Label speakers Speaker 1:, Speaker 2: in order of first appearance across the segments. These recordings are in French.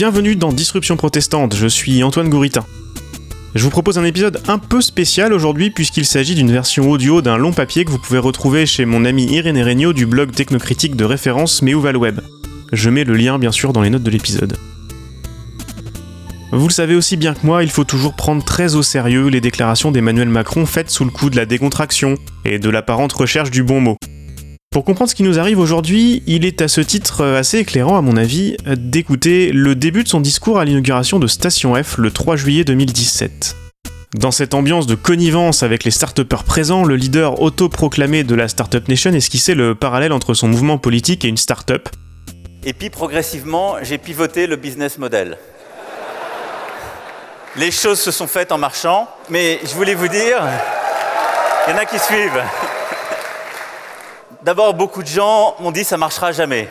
Speaker 1: Bienvenue dans Disruption Protestante, je suis Antoine Gouritin. Je vous propose un épisode un peu spécial aujourd'hui puisqu'il s'agit d'une version audio d'un long papier que vous pouvez retrouver chez mon ami Irénée Regnault du blog technocritique de référence Web. Je mets le lien bien sûr dans les notes de l'épisode. Vous le savez aussi bien que moi, il faut toujours prendre très au sérieux les déclarations d'Emmanuel Macron faites sous le coup de la décontraction et de l'apparente recherche du bon mot. Pour comprendre ce qui nous arrive aujourd'hui, il est à ce titre assez éclairant à mon avis d'écouter le début de son discours à l'inauguration de Station F le 3 juillet 2017. Dans cette ambiance de connivence avec les start présents, le leader autoproclamé de la Startup Nation esquissait le parallèle entre son mouvement politique et une start-up.
Speaker 2: Et puis progressivement, j'ai pivoté le business model. Les choses se sont faites en marchant, mais je voulais vous dire, il y en a qui suivent. D'abord, beaucoup de gens m'ont dit ça marchera jamais.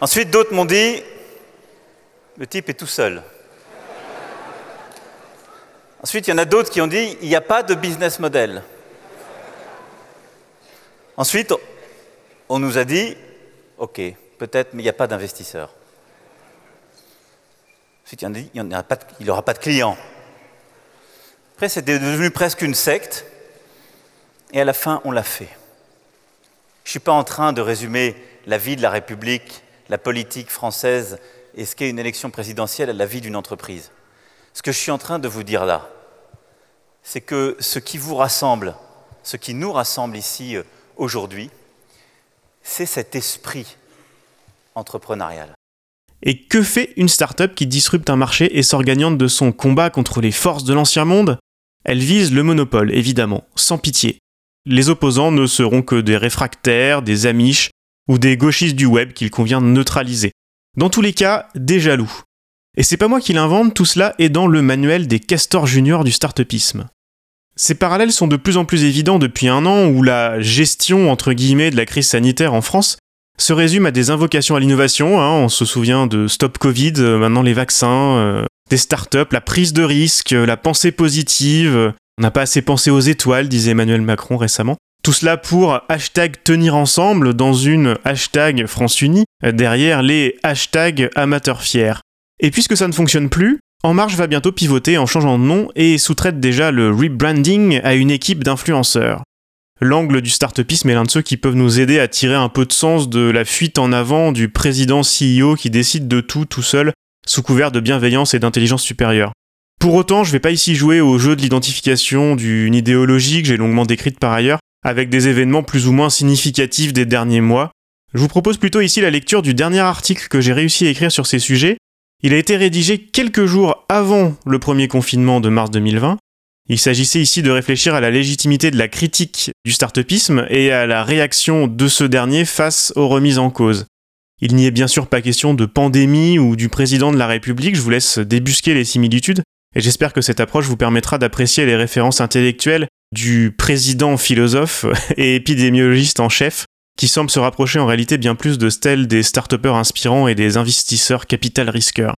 Speaker 2: Ensuite, d'autres m'ont dit le type est tout seul. Ensuite, il y en a d'autres qui ont dit il n'y a pas de business model. Ensuite, on nous a dit ok, peut-être, mais il n'y a pas d'investisseurs il n'y aura pas de clients. Après, c'était devenu presque une secte. Et à la fin, on l'a fait. Je ne suis pas en train de résumer la vie de la République, la politique française et ce qu'est une élection présidentielle à la vie d'une entreprise. Ce que je suis en train de vous dire là, c'est que ce qui vous rassemble, ce qui nous rassemble ici euh, aujourd'hui, c'est cet esprit entrepreneurial.
Speaker 1: Et que fait une startup qui disrupte un marché et sort gagnante de son combat contre les forces de l'ancien monde? Elle vise le monopole, évidemment, sans pitié. Les opposants ne seront que des réfractaires, des amiches ou des gauchistes du web qu'il convient de neutraliser. Dans tous les cas, des jaloux. Et c'est pas moi qui l'invente, tout cela est dans le manuel des castors juniors du startupisme. Ces parallèles sont de plus en plus évidents depuis un an où la gestion entre guillemets de la crise sanitaire en France se résume à des invocations à l'innovation. Hein. On se souvient de Stop Covid, euh, maintenant les vaccins, euh, des startups, la prise de risque, euh, la pensée positive. On n'a pas assez pensé aux étoiles, disait Emmanuel Macron récemment. Tout cela pour hashtag tenir ensemble dans une hashtag France Unie derrière les hashtags amateurs fiers. Et puisque ça ne fonctionne plus, En Marche va bientôt pivoter en changeant de nom et sous-traite déjà le rebranding à une équipe d'influenceurs l'angle du startupisme est l'un de ceux qui peuvent nous aider à tirer un peu de sens de la fuite en avant du président CEO qui décide de tout tout seul sous couvert de bienveillance et d'intelligence supérieure. Pour autant, je vais pas ici jouer au jeu de l'identification d'une idéologie que j'ai longuement décrite par ailleurs, avec des événements plus ou moins significatifs des derniers mois. Je vous propose plutôt ici la lecture du dernier article que j'ai réussi à écrire sur ces sujets. Il a été rédigé quelques jours avant le premier confinement de mars 2020, il s'agissait ici de réfléchir à la légitimité de la critique du startupisme et à la réaction de ce dernier face aux remises en cause. Il n'y est bien sûr pas question de pandémie ou du président de la République, je vous laisse débusquer les similitudes, et j'espère que cette approche vous permettra d'apprécier les références intellectuelles du président philosophe et épidémiologiste en chef, qui semble se rapprocher en réalité bien plus de celle des start inspirants et des investisseurs capital risqueurs.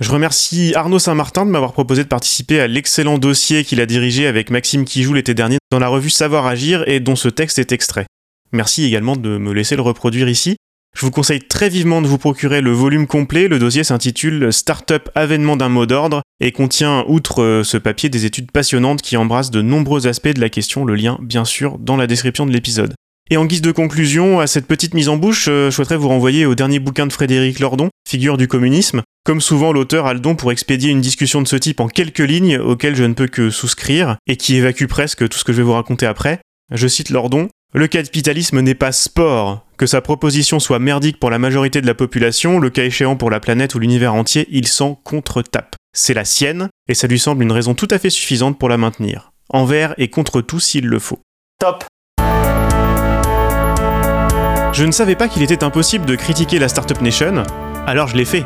Speaker 1: Je remercie Arnaud Saint-Martin de m'avoir proposé de participer à l'excellent dossier qu'il a dirigé avec Maxime Kijou l'été dernier dans la revue Savoir Agir et dont ce texte est extrait. Merci également de me laisser le reproduire ici. Je vous conseille très vivement de vous procurer le volume complet. Le dossier s'intitule Startup avènement d'un mot d'ordre et contient, outre euh, ce papier, des études passionnantes qui embrassent de nombreux aspects de la question. Le lien, bien sûr, dans la description de l'épisode. Et en guise de conclusion à cette petite mise en bouche, euh, je souhaiterais vous renvoyer au dernier bouquin de Frédéric Lordon, Figure du communisme. Comme souvent, l'auteur a le don pour expédier une discussion de ce type en quelques lignes auxquelles je ne peux que souscrire et qui évacue presque tout ce que je vais vous raconter après. Je cite Lordon. Le capitalisme n'est pas sport. Que sa proposition soit merdique pour la majorité de la population, le cas échéant pour la planète ou l'univers entier, il s'en contre-tape. C'est la sienne, et ça lui semble une raison tout à fait suffisante pour la maintenir. Envers et contre tout s'il le faut.
Speaker 2: Top
Speaker 1: je ne savais pas qu'il était impossible de critiquer la Startup Nation, alors je l'ai fait.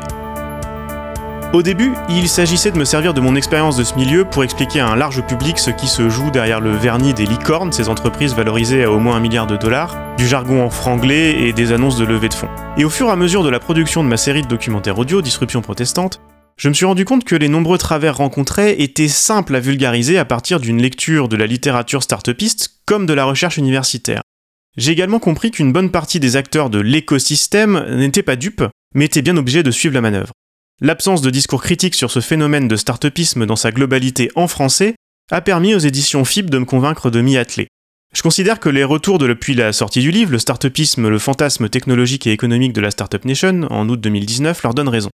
Speaker 1: Au début, il s'agissait de me servir de mon expérience de ce milieu pour expliquer à un large public ce qui se joue derrière le vernis des licornes, ces entreprises valorisées à au moins un milliard de dollars, du jargon en franglais et des annonces de levée de fonds. Et au fur et à mesure de la production de ma série de documentaires audio Disruption protestante, je me suis rendu compte que les nombreux travers rencontrés étaient simples à vulgariser à partir d'une lecture de la littérature startupiste comme de la recherche universitaire. J'ai également compris qu'une bonne partie des acteurs de l'écosystème n'étaient pas dupes mais était bien obligé de suivre la manœuvre. L'absence de discours critique sur ce phénomène de start-upisme dans sa globalité en français a permis aux éditions FIB de me convaincre de m'y atteler. Je considère que les retours depuis la sortie du livre, le start-upisme, le fantasme technologique et économique de la Startup Nation, en août 2019, leur donnent raison.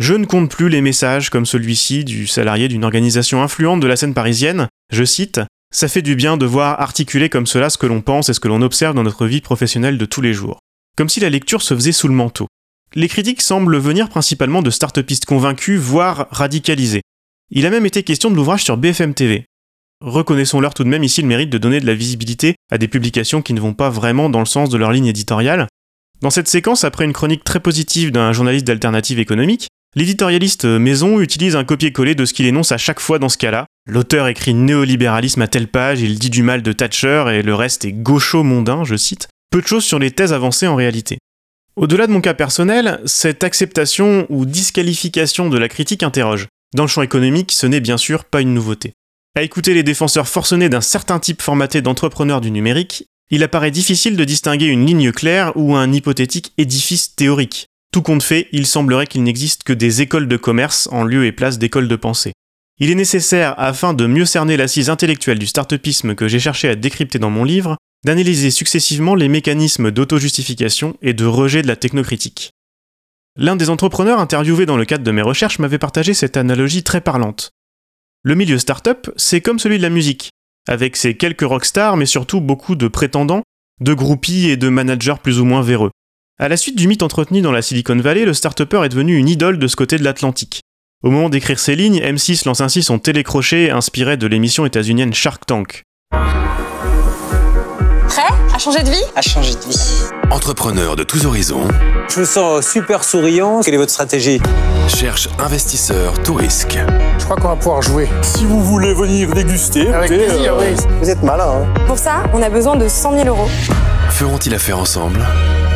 Speaker 1: Je ne compte plus les messages comme celui-ci du salarié d'une organisation influente de la scène parisienne, je cite, Ça fait du bien de voir articuler comme cela ce que l'on pense et ce que l'on observe dans notre vie professionnelle de tous les jours. Comme si la lecture se faisait sous le manteau. Les critiques semblent venir principalement de start-upistes convaincus, voire radicalisés. Il a même été question de l'ouvrage sur BFM TV. Reconnaissons-leur tout de même ici le mérite de donner de la visibilité à des publications qui ne vont pas vraiment dans le sens de leur ligne éditoriale. Dans cette séquence, après une chronique très positive d'un journaliste d'alternative économique, l'éditorialiste Maison utilise un copier-coller de ce qu'il énonce à chaque fois dans ce cas-là. L'auteur écrit néolibéralisme à telle page, il dit du mal de Thatcher et le reste est gaucho mondain, je cite. Peu de choses sur les thèses avancées en réalité. Au-delà de mon cas personnel, cette acceptation ou disqualification de la critique interroge. Dans le champ économique, ce n'est bien sûr pas une nouveauté. À écouter les défenseurs forcenés d'un certain type formaté d'entrepreneurs du numérique, il apparaît difficile de distinguer une ligne claire ou un hypothétique édifice théorique. Tout compte fait, il semblerait qu'il n'existe que des écoles de commerce en lieu et place d'écoles de pensée. Il est nécessaire, afin de mieux cerner l'assise intellectuelle du start-upisme que j'ai cherché à décrypter dans mon livre, d'analyser successivement les mécanismes d'auto-justification et de rejet de la technocritique. L'un des entrepreneurs interviewés dans le cadre de mes recherches m'avait partagé cette analogie très parlante. Le milieu start-up, c'est comme celui de la musique, avec ses quelques rockstars, mais surtout beaucoup de prétendants, de groupies et de managers plus ou moins véreux. À la suite du mythe entretenu dans la Silicon Valley, le start-upper est devenu une idole de ce côté de l'Atlantique. Au moment d'écrire ces lignes, M6 lance ainsi son télécrochet inspiré de l'émission états-unienne Shark Tank
Speaker 3: à changer de vie?
Speaker 4: À changer de vie.
Speaker 5: Entrepreneur de tous horizons.
Speaker 6: Je me sens super souriant. Quelle est votre stratégie?
Speaker 5: Cherche investisseur tout risque.
Speaker 7: Je crois qu'on va pouvoir jouer.
Speaker 8: Si vous voulez venir déguster,
Speaker 7: Avec plaisir, oui.
Speaker 6: Vous êtes malin, hein
Speaker 3: Pour ça, on a besoin de 100 000 euros.
Speaker 5: Feront-ils affaire ensemble?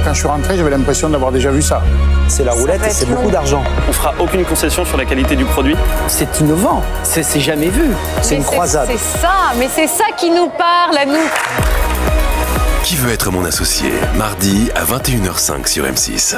Speaker 7: Quand je suis rentré, j'avais l'impression d'avoir déjà vu ça.
Speaker 6: C'est la roulette et c'est beaucoup d'argent.
Speaker 9: On fera aucune concession sur la qualité du produit.
Speaker 6: C'est innovant. C'est c'est jamais vu. C'est une croisade.
Speaker 3: C'est ça, mais c'est ça qui nous parle à nous.
Speaker 5: Qui veut être mon associé Mardi à 21h05 sur M6.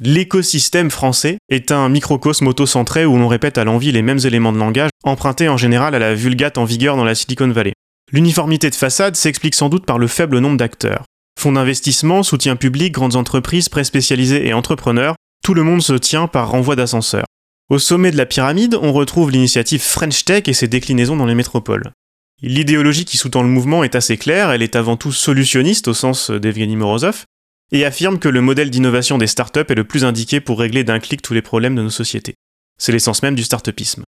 Speaker 1: L'écosystème français est un microcosme auto-centré où l'on répète à l'envi les mêmes éléments de langage, empruntés en général à la vulgate en vigueur dans la Silicon Valley. L'uniformité de façade s'explique sans doute par le faible nombre d'acteurs. Fonds d'investissement, soutien public, grandes entreprises, presse spécialisées et entrepreneurs, tout le monde se tient par renvoi d'ascenseur. Au sommet de la pyramide, on retrouve l'initiative French Tech et ses déclinaisons dans les métropoles. L'idéologie qui sous-tend le mouvement est assez claire, elle est avant tout solutionniste au sens d'Evgeny Morozov, et affirme que le modèle d'innovation des startups est le plus indiqué pour régler d'un clic tous les problèmes de nos sociétés. C'est l'essence même du startupisme.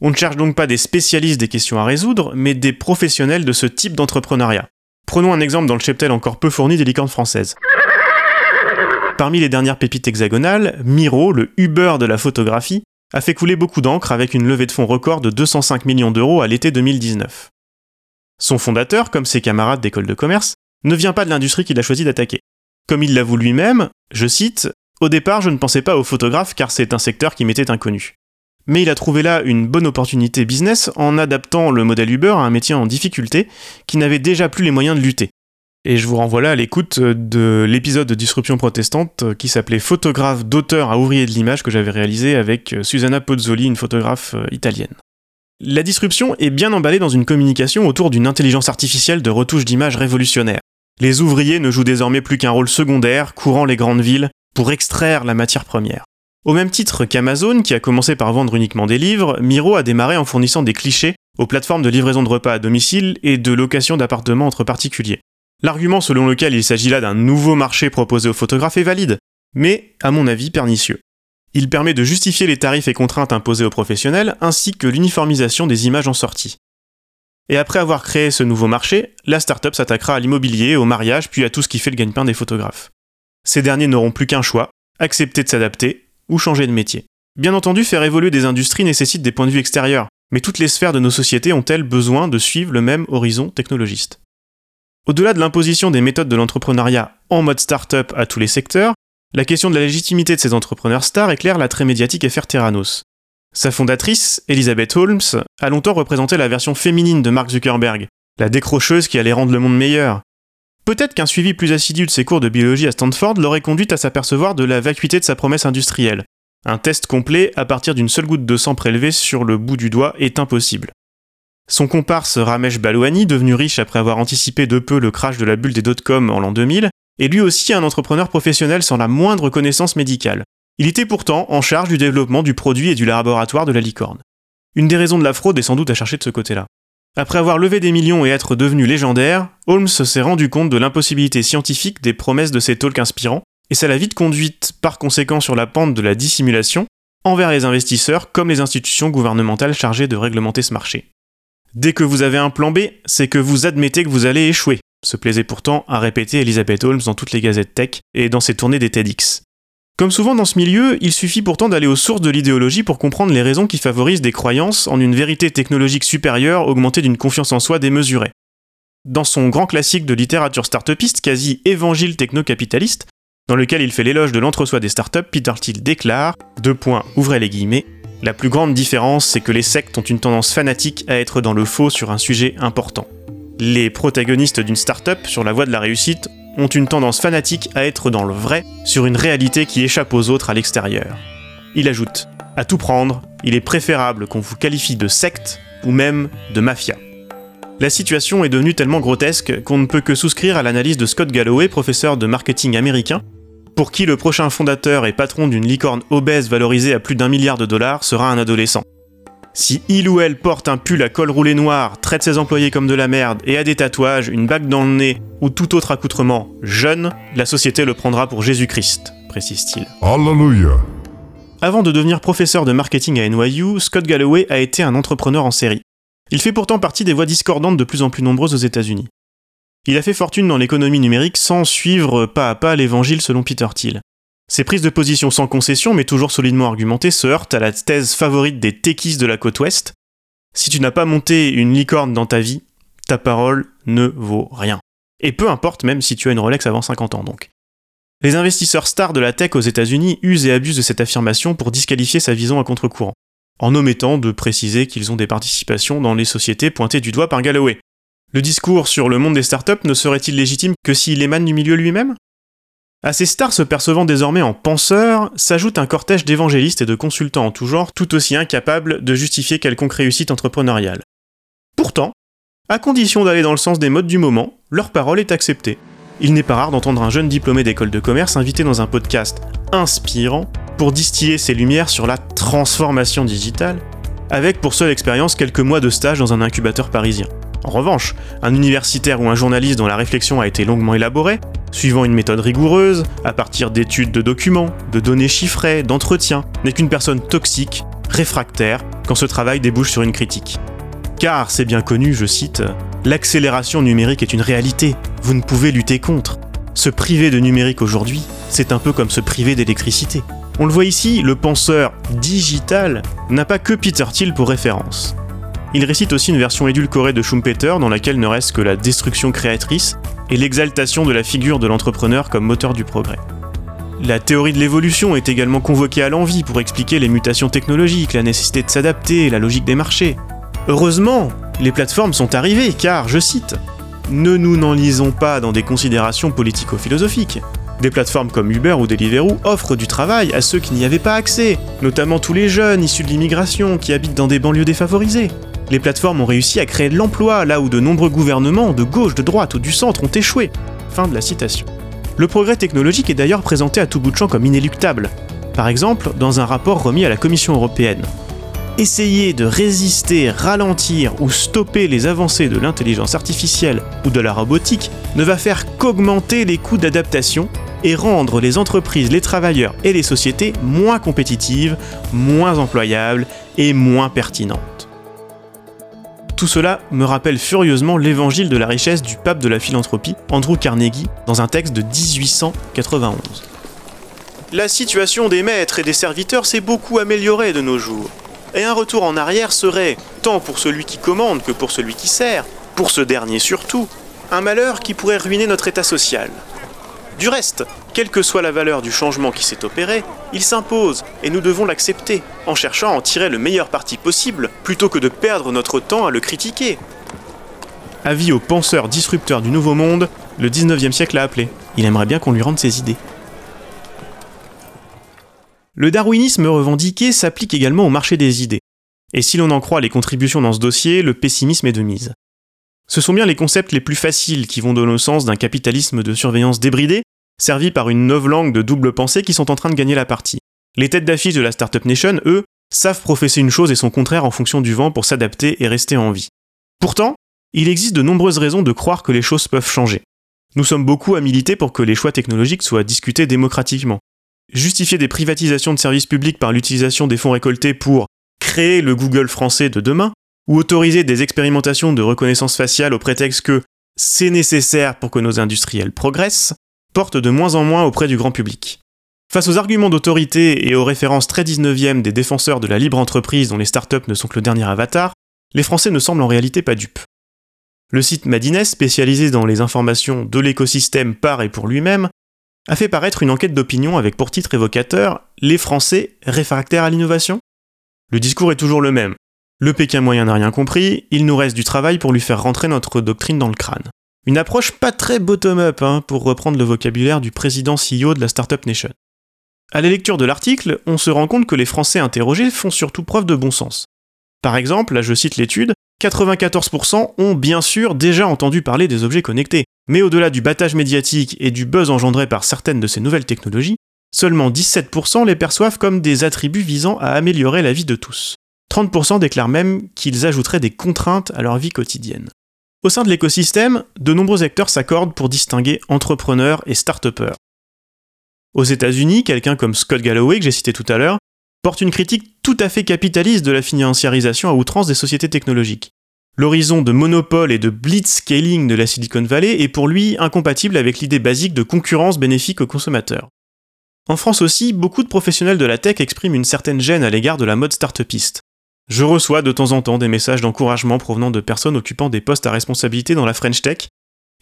Speaker 1: On ne cherche donc pas des spécialistes des questions à résoudre, mais des professionnels de ce type d'entrepreneuriat. Prenons un exemple dans le cheptel encore peu fourni des licornes françaises. Parmi les dernières pépites hexagonales, Miro, le Uber de la photographie, a fait couler beaucoup d'encre avec une levée de fonds record de 205 millions d'euros à l'été 2019. Son fondateur, comme ses camarades d'école de commerce, ne vient pas de l'industrie qu'il a choisi d'attaquer. Comme il l'avoue lui-même, je cite, Au départ, je ne pensais pas aux photographes car c'est un secteur qui m'était inconnu. Mais il a trouvé là une bonne opportunité business en adaptant le modèle Uber à un métier en difficulté qui n'avait déjà plus les moyens de lutter. Et je vous renvoie là à l'écoute de l'épisode de Disruption protestante qui s'appelait Photographe d'auteur à ouvrier de l'image que j'avais réalisé avec Susanna Pozzoli, une photographe euh, italienne. La disruption est bien emballée dans une communication autour d'une intelligence artificielle de retouche d'image révolutionnaire. Les ouvriers ne jouent désormais plus qu'un rôle secondaire, courant les grandes villes, pour extraire la matière première. Au même titre qu'Amazon, qui a commencé par vendre uniquement des livres, Miro a démarré en fournissant des clichés aux plateformes de livraison de repas à domicile et de location d'appartements entre particuliers. L'argument selon lequel il s'agit là d'un nouveau marché proposé aux photographes est valide, mais, à mon avis, pernicieux. Il permet de justifier les tarifs et contraintes imposés aux professionnels, ainsi que l'uniformisation des images en sortie. Et après avoir créé ce nouveau marché, la startup s'attaquera à l'immobilier, au mariage, puis à tout ce qui fait le gagne-pain des photographes. Ces derniers n'auront plus qu'un choix, accepter de s'adapter ou changer de métier. Bien entendu, faire évoluer des industries nécessite des points de vue extérieurs, mais toutes les sphères de nos sociétés ont-elles besoin de suivre le même horizon technologiste? Au-delà de l'imposition des méthodes de l'entrepreneuriat en mode start-up à tous les secteurs, la question de la légitimité de ces entrepreneurs stars éclaire la très médiatique affaire Terranos. Sa fondatrice, Elizabeth Holmes, a longtemps représenté la version féminine de Mark Zuckerberg, la décrocheuse qui allait rendre le monde meilleur. Peut-être qu'un suivi plus assidu de ses cours de biologie à Stanford l'aurait conduit à s'apercevoir de la vacuité de sa promesse industrielle. Un test complet à partir d'une seule goutte de sang prélevée sur le bout du doigt est impossible. Son comparse Ramesh Balwani, devenu riche après avoir anticipé de peu le crash de la bulle des dot-com en l'an 2000, est lui aussi un entrepreneur professionnel sans la moindre connaissance médicale. Il était pourtant en charge du développement du produit et du laboratoire de la licorne. Une des raisons de la fraude est sans doute à chercher de ce côté-là. Après avoir levé des millions et être devenu légendaire, Holmes s'est rendu compte de l'impossibilité scientifique des promesses de ses talks inspirants, et ça l'a vite conduite par conséquent sur la pente de la dissimulation envers les investisseurs comme les institutions gouvernementales chargées de réglementer ce marché. Dès que vous avez un plan B, c'est que vous admettez que vous allez échouer, se plaisait pourtant à répéter Elizabeth Holmes dans toutes les gazettes tech et dans ses tournées des TEDx. Comme souvent dans ce milieu, il suffit pourtant d'aller aux sources de l'idéologie pour comprendre les raisons qui favorisent des croyances en une vérité technologique supérieure augmentée d'une confiance en soi démesurée. Dans son grand classique de littérature startupiste, quasi évangile techno-capitaliste, dans lequel il fait l'éloge de l'entre-soi des startups, Peter Thiel déclare, deux points, ouvrez les guillemets, la plus grande différence, c'est que les sectes ont une tendance fanatique à être dans le faux sur un sujet important. Les protagonistes d'une startup sur la voie de la réussite ont une tendance fanatique à être dans le vrai sur une réalité qui échappe aux autres à l'extérieur. Il ajoute À tout prendre, il est préférable qu'on vous qualifie de secte ou même de mafia. La situation est devenue tellement grotesque qu'on ne peut que souscrire à l'analyse de Scott Galloway, professeur de marketing américain, pour qui le prochain fondateur et patron d'une licorne obèse valorisée à plus d'un milliard de dollars sera un adolescent. Si il ou elle porte un pull à col roulé noir, traite ses employés comme de la merde et a des tatouages, une bague dans le nez ou tout autre accoutrement jeune, la société le prendra pour Jésus-Christ, précise-t-il.
Speaker 4: Alléluia.
Speaker 1: Avant de devenir professeur de marketing à NYU, Scott Galloway a été un entrepreneur en série. Il fait pourtant partie des voix discordantes de plus en plus nombreuses aux États-Unis. Il a fait fortune dans l'économie numérique sans suivre pas à pas l'évangile selon Peter Thiel. Ses prises de position sans concession, mais toujours solidement argumentées, se heurtent à la thèse favorite des techies de la côte ouest. Si tu n'as pas monté une licorne dans ta vie, ta parole ne vaut rien. Et peu importe même si tu as une Rolex avant 50 ans donc. Les investisseurs stars de la tech aux États-Unis usent et abusent de cette affirmation pour disqualifier sa vision à contre-courant, en omettant de préciser qu'ils ont des participations dans les sociétés pointées du doigt par Galloway. Le discours sur le monde des startups ne serait-il légitime que s'il émane du milieu lui-même? À ces stars se percevant désormais en penseurs, s'ajoute un cortège d'évangélistes et de consultants en tout genre, tout aussi incapables de justifier quelconque réussite entrepreneuriale. Pourtant, à condition d'aller dans le sens des modes du moment, leur parole est acceptée. Il n'est pas rare d'entendre un jeune diplômé d'école de commerce invité dans un podcast inspirant pour distiller ses lumières sur la transformation digitale, avec pour seule expérience quelques mois de stage dans un incubateur parisien. En revanche, un universitaire ou un journaliste dont la réflexion a été longuement élaborée, suivant une méthode rigoureuse, à partir d'études de documents, de données chiffrées, d'entretiens, n'est qu'une personne toxique, réfractaire, quand ce travail débouche sur une critique. Car, c'est bien connu, je cite, l'accélération numérique est une réalité, vous ne pouvez lutter contre. Se priver de numérique aujourd'hui, c'est un peu comme se priver d'électricité. On le voit ici, le penseur digital n'a pas que Peter Thiel pour référence. Il récite aussi une version édulcorée de Schumpeter dans laquelle ne reste que la destruction créatrice et l'exaltation de la figure de l'entrepreneur comme moteur du progrès. La théorie de l'évolution est également convoquée à l'envie pour expliquer les mutations technologiques, la nécessité de s'adapter, la logique des marchés. Heureusement, les plateformes sont arrivées car, je cite, Ne nous n'en lisons pas dans des considérations politico-philosophiques. Des plateformes comme Uber ou Deliveroo offrent du travail à ceux qui n'y avaient pas accès, notamment tous les jeunes issus de l'immigration qui habitent dans des banlieues défavorisées les plateformes ont réussi à créer de l'emploi là où de nombreux gouvernements, de gauche, de droite ou du centre, ont échoué. Fin de la citation. Le progrès technologique est d'ailleurs présenté à tout bout de champ comme inéluctable. Par exemple, dans un rapport remis à la Commission européenne. Essayer de résister, ralentir ou stopper les avancées de l'intelligence artificielle ou de la robotique ne va faire qu'augmenter les coûts d'adaptation et rendre les entreprises, les travailleurs et les sociétés moins compétitives, moins employables et moins pertinentes. Tout cela me rappelle furieusement l'évangile de la richesse du pape de la philanthropie, Andrew Carnegie, dans un texte de 1891. La situation des maîtres et des serviteurs s'est beaucoup améliorée de nos jours, et un retour en arrière serait, tant pour celui qui commande que pour celui qui sert, pour ce dernier surtout, un malheur qui pourrait ruiner notre état social. Du reste, quelle que soit la valeur du changement qui s'est opéré, il s'impose et nous devons l'accepter, en cherchant à en tirer le meilleur parti possible, plutôt que de perdre notre temps à le critiquer. Avis aux penseurs disrupteurs du Nouveau Monde, Le 19e siècle l'a appelé. Il aimerait bien qu'on lui rende ses idées. Le darwinisme revendiqué s'applique également au marché des idées. Et si l'on en croit les contributions dans ce dossier, le pessimisme est de mise. Ce sont bien les concepts les plus faciles qui vont donner au sens d'un capitalisme de surveillance débridé, servi par une langue de double pensée qui sont en train de gagner la partie. Les têtes d'affiche de la Startup Nation, eux, savent professer une chose et son contraire en fonction du vent pour s'adapter et rester en vie. Pourtant, il existe de nombreuses raisons de croire que les choses peuvent changer. Nous sommes beaucoup à militer pour que les choix technologiques soient discutés démocratiquement. Justifier des privatisations de services publics par l'utilisation des fonds récoltés pour créer le Google français de demain, ou autoriser des expérimentations de reconnaissance faciale au prétexte que c'est nécessaire pour que nos industriels progressent, porte de moins en moins auprès du grand public. Face aux arguments d'autorité et aux références très 19e des défenseurs de la libre entreprise dont les startups ne sont que le dernier avatar, les Français ne semblent en réalité pas dupes. Le site Madines, spécialisé dans les informations de l'écosystème par et pour lui-même, a fait paraître une enquête d'opinion avec pour titre évocateur Les Français réfractaires à l'innovation Le discours est toujours le même. Le Pékin moyen n'a rien compris, il nous reste du travail pour lui faire rentrer notre doctrine dans le crâne. Une approche pas très bottom-up, hein, pour reprendre le vocabulaire du président CEO de la Startup Nation. À la lecture de l'article, on se rend compte que les Français interrogés font surtout preuve de bon sens. Par exemple, là je cite l'étude, 94% ont bien sûr déjà entendu parler des objets connectés, mais au-delà du battage médiatique et du buzz engendré par certaines de ces nouvelles technologies, seulement 17% les perçoivent comme des attributs visant à améliorer la vie de tous. 30% déclarent même qu'ils ajouteraient des contraintes à leur vie quotidienne. Au sein de l'écosystème, de nombreux acteurs s'accordent pour distinguer entrepreneurs et start-upers. Aux États-Unis, quelqu'un comme Scott Galloway, que j'ai cité tout à l'heure, porte une critique tout à fait capitaliste de la financiarisation à outrance des sociétés technologiques. L'horizon de monopole et de blitzscaling de la Silicon Valley est pour lui incompatible avec l'idée basique de concurrence bénéfique aux consommateurs. En France aussi, beaucoup de professionnels de la tech expriment une certaine gêne à l'égard de la mode start-upiste. Je reçois de temps en temps des messages d'encouragement provenant de personnes occupant des postes à responsabilité dans la French Tech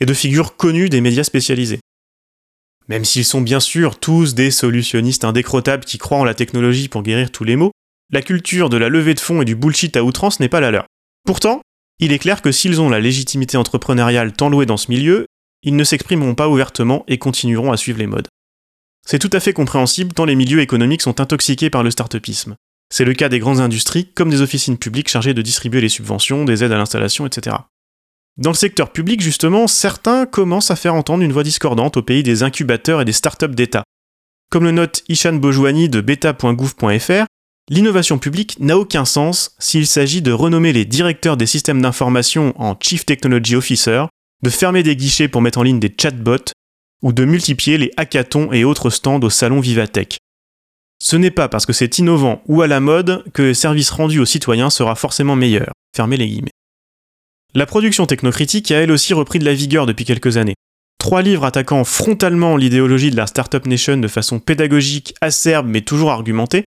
Speaker 1: et de figures connues des médias spécialisés. Même s'ils sont bien sûr tous des solutionnistes indécrottables qui croient en la technologie pour guérir tous les maux, la culture de la levée de fonds et du bullshit à outrance n'est pas la leur. Pourtant, il est clair que s'ils ont la légitimité entrepreneuriale tant louée dans ce milieu, ils ne s'exprimeront pas ouvertement et continueront à suivre les modes. C'est tout à fait compréhensible tant les milieux économiques sont intoxiqués par le start-upisme. C'est le cas des grandes industries comme des officines publiques chargées de distribuer les subventions, des aides à l'installation, etc. Dans le secteur public, justement, certains commencent à faire entendre une voix discordante au pays des incubateurs et des startups d'État. Comme le note Ishan Bojouani de beta.gouv.fr, l'innovation publique n'a aucun sens s'il s'agit de renommer les directeurs des systèmes d'information en Chief Technology Officer, de fermer des guichets pour mettre en ligne des chatbots, ou de multiplier les hackathons et autres stands au salon Vivatech. Ce n'est pas parce que c'est innovant ou à la mode que le service rendu aux citoyens sera forcément meilleur. Fermez les guillemets. La production technocritique a elle aussi repris de la vigueur depuis quelques années. Trois livres attaquant frontalement l'idéologie de la Startup Nation de façon pédagogique, acerbe mais toujours argumentée,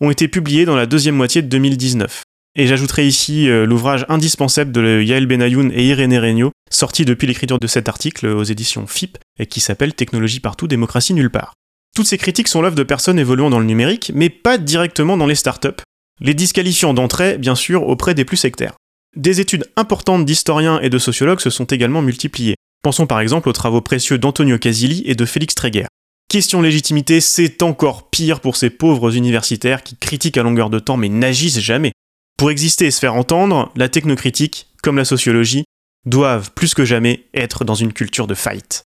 Speaker 1: ont été publiés dans la deuxième moitié de 2019. Et j'ajouterai ici euh, l'ouvrage indispensable de Yael Benayoun et Irénée Regnault, sorti depuis l'écriture de cet article aux éditions FIP, et qui s'appelle Technologie partout, démocratie nulle part. Toutes ces critiques sont l'œuvre de personnes évoluant dans le numérique, mais pas directement dans les startups, les disqualifiant d'entrée, bien sûr, auprès des plus sectaires. Des études importantes d'historiens et de sociologues se sont également multipliées. Pensons par exemple aux travaux précieux d'Antonio Casilli et de Félix Tréguer. Question légitimité, c'est encore pire pour ces pauvres universitaires qui critiquent à longueur de temps mais n'agissent jamais. Pour exister et se faire entendre, la technocritique, comme la sociologie, doivent plus que jamais être dans une culture de fight.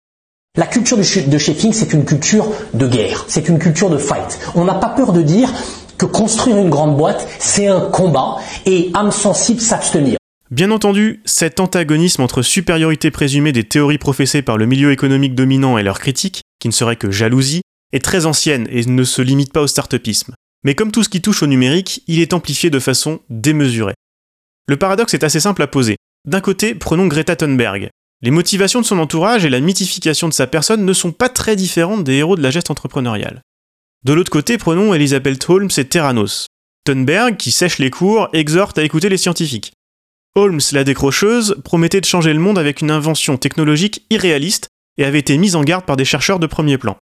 Speaker 6: La culture de shaping, c'est une culture de guerre, c'est une culture de fight. On n'a pas peur de dire que construire une grande boîte, c'est un combat et âme sensible s'abstenir.
Speaker 1: Bien entendu, cet antagonisme entre supériorité présumée des théories professées par le milieu économique dominant et leurs critiques, qui ne serait que jalousie, est très ancienne et ne se limite pas au start-upisme. Mais comme tout ce qui touche au numérique, il est amplifié de façon démesurée. Le paradoxe est assez simple à poser. D'un côté, prenons Greta Thunberg. Les motivations de son entourage et la mythification de sa personne ne sont pas très différentes des héros de la geste entrepreneuriale. De l'autre côté, prenons Elizabeth Holmes et Terranos. Thunberg, qui sèche les cours, exhorte à écouter les scientifiques. Holmes, la décrocheuse, promettait de changer le monde avec une invention technologique irréaliste et avait été mise en garde par des chercheurs de premier plan.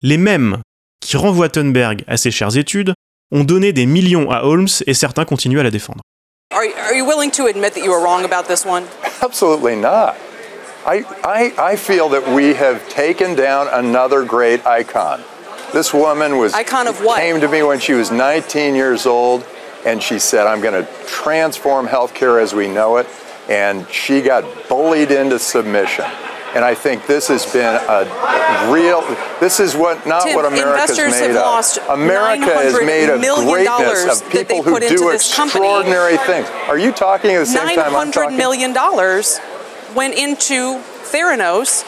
Speaker 1: Les mêmes qui renvoient Thunberg à ses chères études ont donné des millions à Holmes et certains continuent à la défendre.
Speaker 4: Are, are you willing to admit that you were wrong about this one?
Speaker 10: Absolutely not.
Speaker 4: I, I, I feel that we have taken down another great icon. This woman was
Speaker 10: Icon of what?
Speaker 4: came to me when she was 19 years old, and she said, "I'm going to transform healthcare as we know it." And she got bullied into submission. And I think this has been a real. This is what not
Speaker 10: Tim,
Speaker 4: what America's
Speaker 10: investors
Speaker 4: made
Speaker 10: have
Speaker 4: of.
Speaker 10: lost
Speaker 4: America is
Speaker 10: $900
Speaker 4: made of greatness of people who
Speaker 10: put into
Speaker 4: do
Speaker 10: this company.
Speaker 4: extraordinary things. Are you talking at the same
Speaker 10: Nine
Speaker 4: time I'm
Speaker 10: hundred
Speaker 4: talking?
Speaker 10: million dollars went into Theranos.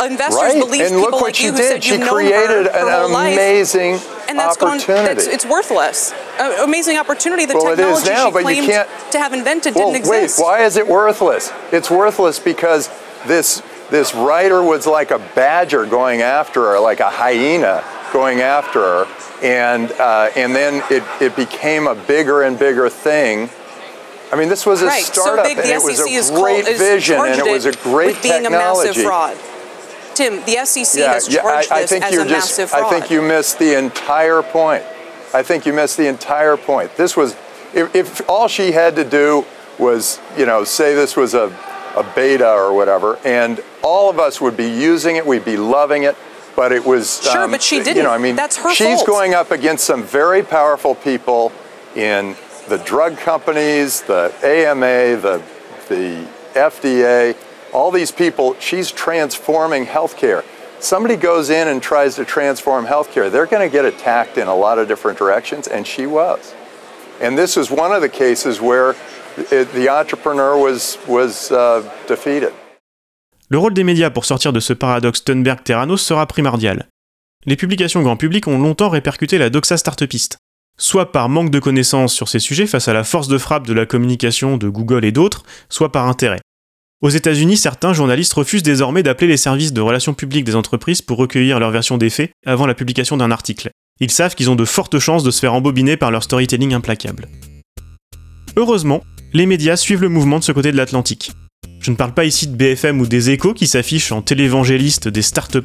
Speaker 10: Investors
Speaker 4: right,
Speaker 10: believe
Speaker 4: and
Speaker 10: people
Speaker 4: look what
Speaker 10: like
Speaker 4: she
Speaker 10: you who
Speaker 4: did.
Speaker 10: said known
Speaker 4: created
Speaker 10: her, her
Speaker 4: an
Speaker 10: whole life,
Speaker 4: amazing
Speaker 10: and that's gone.
Speaker 4: opportunity.
Speaker 10: That's, it's worthless. Uh, amazing opportunity. The
Speaker 4: Well, it is
Speaker 10: technology
Speaker 4: now,
Speaker 10: she
Speaker 4: but you
Speaker 10: claimed
Speaker 4: can't-
Speaker 10: to have invented
Speaker 4: well,
Speaker 10: didn't
Speaker 4: wait,
Speaker 10: exist.
Speaker 4: why is it worthless? It's worthless because this this writer was like a badger going after her, like a hyena going after her, and uh, and then it, it became a bigger and bigger thing. I mean, this was a
Speaker 10: right, so
Speaker 4: startup,
Speaker 10: big
Speaker 4: and
Speaker 10: the
Speaker 4: it was
Speaker 10: SEC
Speaker 4: a great
Speaker 10: called,
Speaker 4: vision, and it was a great
Speaker 10: with being
Speaker 4: technology.
Speaker 10: a massive fraud. Tim, the SEC
Speaker 4: yeah,
Speaker 10: has
Speaker 4: yeah,
Speaker 10: charged
Speaker 4: I, I
Speaker 10: this
Speaker 4: think
Speaker 10: as
Speaker 4: you're
Speaker 10: a
Speaker 4: just.
Speaker 10: massive fraud.
Speaker 4: I think you missed the entire point. I think you missed the entire point. This was, if, if all she had to do was, you know, say this was a, a beta or whatever, and all of us would be using it, we'd be loving it, but it was.
Speaker 10: Sure,
Speaker 4: um,
Speaker 10: but she didn't.
Speaker 4: You know, I mean,
Speaker 10: That's her
Speaker 4: she's
Speaker 10: fault.
Speaker 4: going up against some very powerful people in the drug companies, the AMA, the the FDA, all these people, she's transforming healthcare. Somebody goes in and tries to transform healthcare, they're going to get attacked in a lot of different directions, and she was. And this is one of the cases where it, the entrepreneur was, was uh, defeated.
Speaker 1: Le rôle des médias pour sortir de ce paradoxe Thunberg-Terranos sera primordial. Les publications grand public ont longtemps répercuté la doxa startupiste, soit par manque de connaissances sur ces sujets face à la force de frappe de la communication de Google et d'autres, soit par intérêt. Aux États-Unis, certains journalistes refusent désormais d'appeler les services de relations publiques des entreprises pour recueillir leur version des faits avant la publication d'un article. Ils savent qu'ils ont de fortes chances de se faire embobiner par leur storytelling implacable. Heureusement, les médias suivent le mouvement de ce côté de l'Atlantique. Je ne parle pas ici de BFM ou des échos qui s'affichent en télévangélistes des start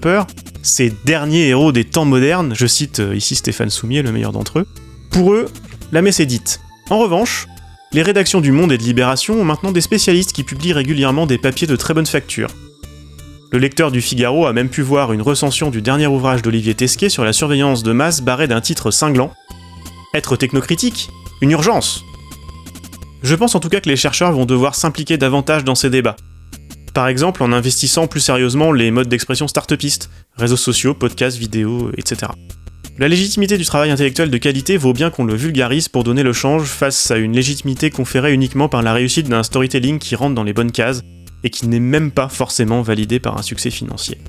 Speaker 1: ces derniers héros des temps modernes, je cite euh, ici Stéphane Soumier, le meilleur d'entre eux. Pour eux, la messe est dite. En revanche, les rédactions du Monde et de Libération ont maintenant des spécialistes qui publient régulièrement des papiers de très bonne facture. Le lecteur du Figaro a même pu voir une recension du dernier ouvrage d'Olivier Tesquet sur la surveillance de masse barré d'un titre cinglant. Être technocritique Une urgence Je pense en tout cas que les chercheurs vont devoir s'impliquer davantage dans ces débats. Par exemple en investissant plus sérieusement les modes d'expression startupistes, réseaux sociaux, podcasts, vidéos, etc. La légitimité du travail intellectuel de qualité vaut bien qu'on le vulgarise pour donner le change face à une légitimité conférée uniquement par la réussite d'un storytelling qui rentre dans les bonnes cases et qui n'est même pas forcément validé par un succès financier.